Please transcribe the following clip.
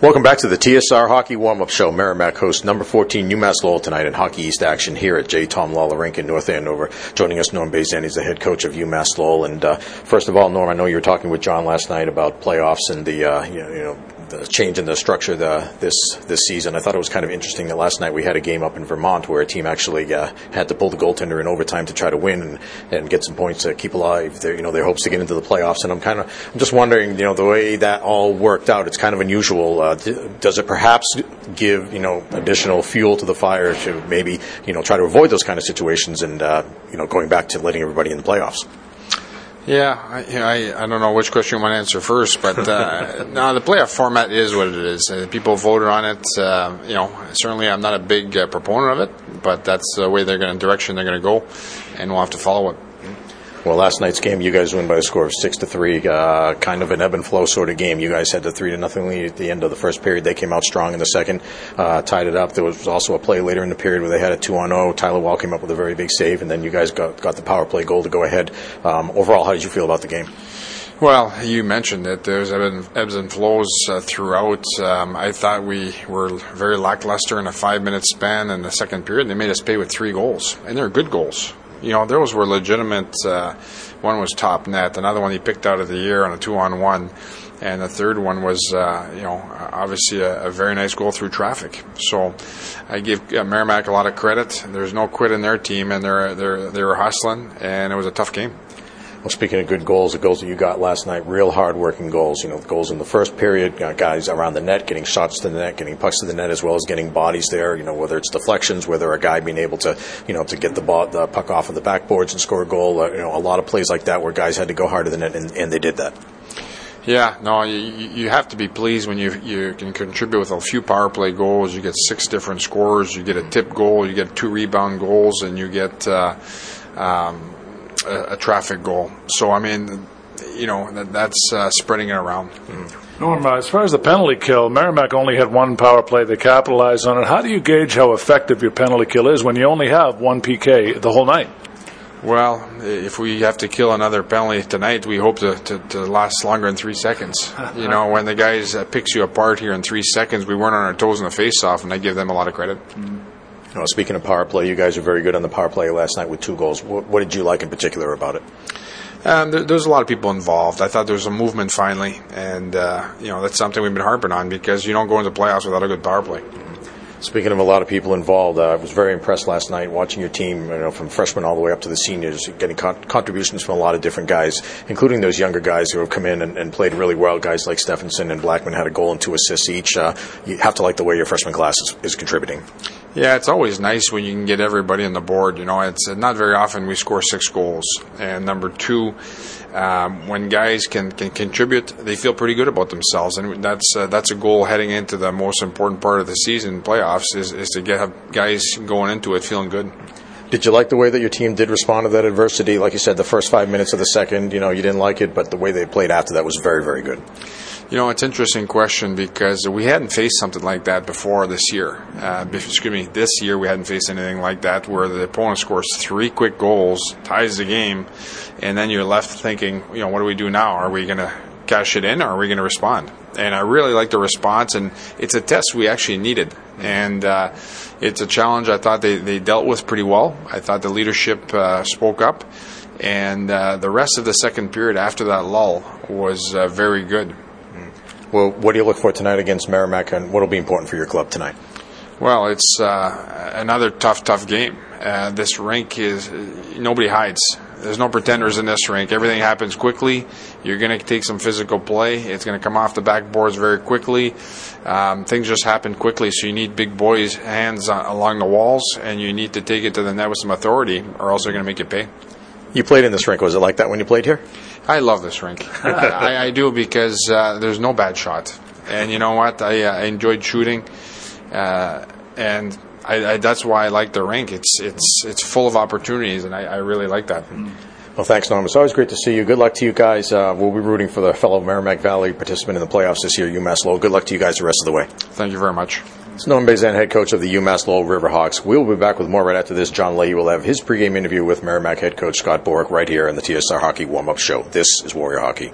Welcome back to the TSR Hockey Warm-Up Show. Merrimack hosts number 14 UMass Lowell tonight in Hockey East action here at J. Thom Lawler Rink in North Andover. Joining us, Norm Bazin, he's the head coach of UMass Lowell. And uh, first of all, Norm, I know you were talking with John last night about playoffs and the uh, you know, you know the change in the structure the, this this season. I thought it was kind of interesting that last night we had a game up in Vermont where a team actually uh, had to pull the goaltender in overtime to try to win and, and get some points to keep alive their you know their hopes to get into the playoffs. And I'm kind of I'm just wondering you know the way that all worked out. It's kind of unusual. Uh, does it perhaps give you know additional fuel to the fire to maybe you know try to avoid those kind of situations and uh, you know going back to letting everybody in the playoffs? Yeah, I, I, I don't know which question you want to answer first, but uh, no, the playoff format is what it is. Uh, people voted on it. Uh, you know, certainly I'm not a big uh, proponent of it, but that's the way they're going, direction they're going to go, and we'll have to follow it. Well, last night's game, you guys win by a score of six to three. Uh, kind of an ebb and flow sort of game. You guys had the three to nothing lead at the end of the first period. They came out strong in the second, uh, tied it up. There was also a play later in the period where they had a two on zero. Tyler Wall came up with a very big save, and then you guys got got the power play goal to go ahead. Um, overall, how did you feel about the game? Well, you mentioned it. There's ebbs and flows uh, throughout. Um, I thought we were very lackluster in a five minute span in the second period. They made us pay with three goals, and they're good goals you know, those were legitimate. Uh, one was top net. Another one he picked out of the year on a two on one. And the third one was, uh, you know, obviously a, a, very nice goal through traffic. So I give uh, Merrimack a lot of credit. There's no quit in their team, and they're, they're, they were hustling, and it was a tough game. Well, speaking of good goals, the goals that you got last night, real hard-working goals. You know, goals in the first period, guys around the net, getting shots to the net, getting pucks to the net, as well as getting bodies there. You know, whether it's deflections, whether a guy being able to, you know, to get the, ball, the puck off of the backboards and score a goal. Uh, you know, a lot of plays like that where guys had to go hard to the net, and, and they did that. Yeah, no, you, you have to be pleased when you you can contribute with a few power play goals. You get six different scores. You get a tip goal. You get two rebound goals, and you get. Uh, um, a, a traffic goal. So I mean, you know, that, that's uh, spreading it around. Mm. Norm, as far as the penalty kill, Merrimack only had one power play. They capitalized on it. How do you gauge how effective your penalty kill is when you only have one PK the whole night? Well, if we have to kill another penalty tonight, we hope to, to, to last longer than three seconds. you know, when the guys uh, picks you apart here in three seconds, we weren't on our toes in the face-off, and I give them a lot of credit. Mm. Uh, speaking of power play, you guys are very good on the power play last night with two goals. What, what did you like in particular about it? Um, there, there's a lot of people involved. I thought there was a movement finally, and uh, you know that's something we've been harping on because you don't go into the playoffs without a good power play. Speaking of a lot of people involved, uh, I was very impressed last night watching your team, you know, from freshmen all the way up to the seniors, getting con- contributions from a lot of different guys, including those younger guys who have come in and, and, played really well. Guys like Stephenson and Blackman had a goal and two assists each. Uh, you have to like the way your freshman class is, is contributing. Yeah, it's always nice when you can get everybody on the board. You know, it's not very often we score six goals. And number two, um, when guys can, can contribute, they feel pretty good about themselves, and that's uh, that's a goal heading into the most important part of the season, playoffs, is, is to get guys going into it feeling good. Did you like the way that your team did respond to that adversity? Like you said, the first five minutes of the second, you know, you didn't like it, but the way they played after that was very, very good. You know, it's an interesting question because we hadn't faced something like that before this year. Uh, excuse me, this year we hadn't faced anything like that where the opponent scores three quick goals, ties the game, and then you're left thinking, you know, what do we do now? Are we going to cash it in or are we going to respond? And I really like the response, and it's a test we actually needed. And uh, it's a challenge I thought they, they dealt with pretty well. I thought the leadership uh, spoke up. And uh, the rest of the second period after that lull was uh, very good. Well, what do you look for tonight against Merrimack, and what will be important for your club tonight? Well, it's uh, another tough, tough game. Uh, this rink is nobody hides. There's no pretenders in this rink. Everything happens quickly. You're going to take some physical play. It's going to come off the backboards very quickly. Um, things just happen quickly, so you need big boys' hands along the walls, and you need to take it to the net with some authority, or else they're going to make you pay. You played in this rink. Was it like that when you played here? I love this rink. I, I, do because uh, there's no bad shot, and you know what? I, uh, I enjoyed shooting, uh, and I, that's why I like the rink. It's it's it's full of opportunities, and I, really like that. Well, thanks, Norm. It's always great to see you. Good luck to you guys. Uh, we'll be rooting for the fellow Merrimack Valley participant in the playoffs this year, UMass Lowell. Good luck to you guys the rest of the way. Thank you very much. It's Norm Bazin, head coach of the UMass Lowell Riverhawks. We'll be back with more right after this. John Leahy will have his pregame interview with Merrimack head coach Scott Borek right here in the TSR Hockey Warm Up Show. This is Warrior Hockey.